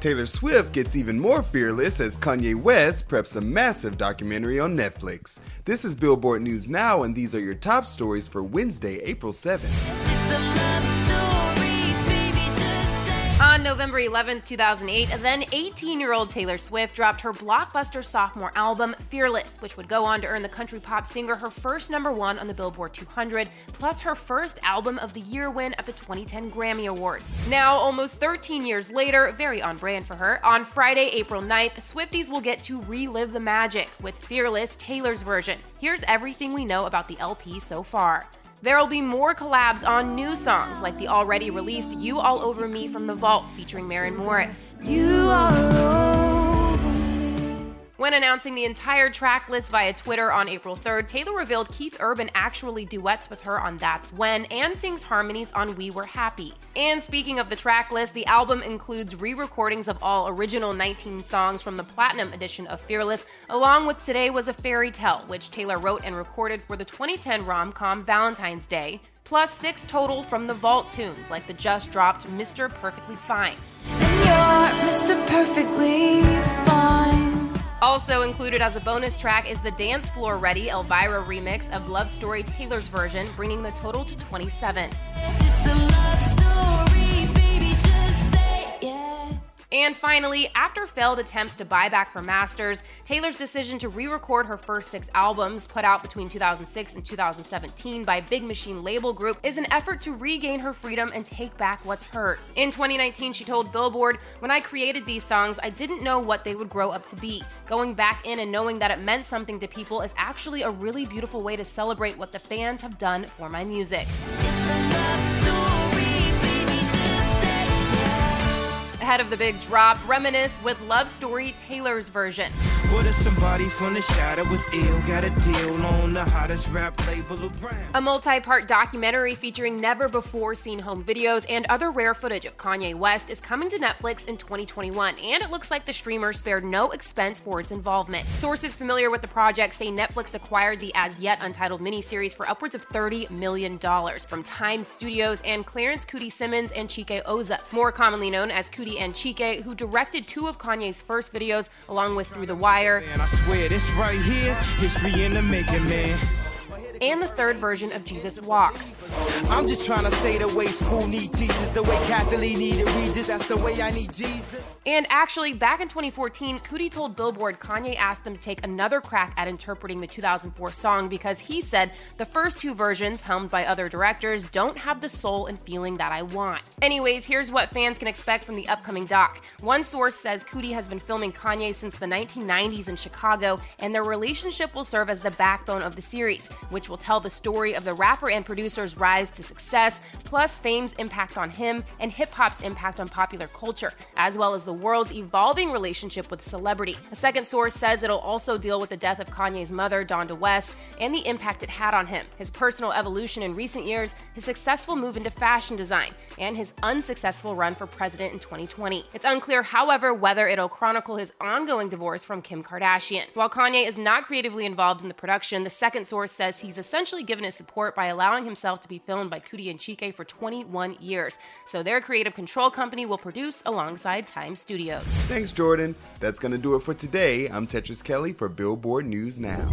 Taylor Swift gets even more fearless as Kanye West preps a massive documentary on Netflix. This is Billboard News Now, and these are your top stories for Wednesday, April 7th. On November 11, 2008, then 18 year old Taylor Swift dropped her blockbuster sophomore album, Fearless, which would go on to earn the country pop singer her first number one on the Billboard 200, plus her first Album of the Year win at the 2010 Grammy Awards. Now, almost 13 years later, very on brand for her, on Friday, April 9th, Swifties will get to relive the magic with Fearless, Taylor's version. Here's everything we know about the LP so far. There will be more collabs on new songs, like the already released You All Over Me from The Vault featuring Maren Morris. You when announcing the entire track list via Twitter on April 3rd, Taylor revealed Keith Urban actually duets with her on That's When and sings harmonies on We Were Happy. And speaking of the track list, the album includes re recordings of all original 19 songs from the Platinum edition of Fearless, along with Today Was a Fairy Tale, which Taylor wrote and recorded for the 2010 rom com Valentine's Day, plus six total from the Vault tunes, like the just dropped Mr. Perfectly Fine. Mr. Perfectly Fine. Also included as a bonus track is the Dance Floor Ready Elvira remix of Love Story Taylor's version, bringing the total to 27. And finally, after failed attempts to buy back her masters, Taylor's decision to re record her first six albums, put out between 2006 and 2017 by Big Machine Label Group, is an effort to regain her freedom and take back what's hers. In 2019, she told Billboard, When I created these songs, I didn't know what they would grow up to be. Going back in and knowing that it meant something to people is actually a really beautiful way to celebrate what the fans have done for my music. Ahead of the big drop, reminisce with Love Story Taylor's version. A multi part documentary featuring never before seen home videos and other rare footage of Kanye West is coming to Netflix in 2021, and it looks like the streamer spared no expense for its involvement. Sources familiar with the project say Netflix acquired the as yet untitled miniseries for upwards of $30 million from Time Studios and Clarence Coodie Simmons and Chike Ozah, more commonly known as Coodie and Chike, who directed two of Kanye's first videos, along with Through the Wire. And I swear this right here, history in the making, man and the third version of Jesus Walks. I'm just trying to say the way school need teachers, the way Kathie Lee need Regis, that's the way I need Jesus. And actually, back in 2014, Coodie told Billboard Kanye asked them to take another crack at interpreting the 2004 song because he said the first two versions, helmed by other directors, don't have the soul and feeling that I want. Anyways, here's what fans can expect from the upcoming doc. One source says Coodie has been filming Kanye since the 1990s in Chicago, and their relationship will serve as the backbone of the series, which will tell the story of the rapper and producer's rise to success, plus fame's impact on him and hip hop's impact on popular culture, as well as the world's evolving relationship with celebrity. A second source says it'll also deal with the death of Kanye's mother, Donda West, and the impact it had on him, his personal evolution in recent years, his successful move into fashion design, and his unsuccessful run for president in 2020. It's unclear, however, whether it'll chronicle his ongoing divorce from Kim Kardashian. While Kanye is not creatively involved in the production, the second source says he's essentially given his support by allowing himself to be filmed by Coodie and Chike for 21 years. So their creative control company will produce alongside Time Studios. Thanks, Jordan. That's going to do it for today. I'm Tetris Kelly for Billboard News Now.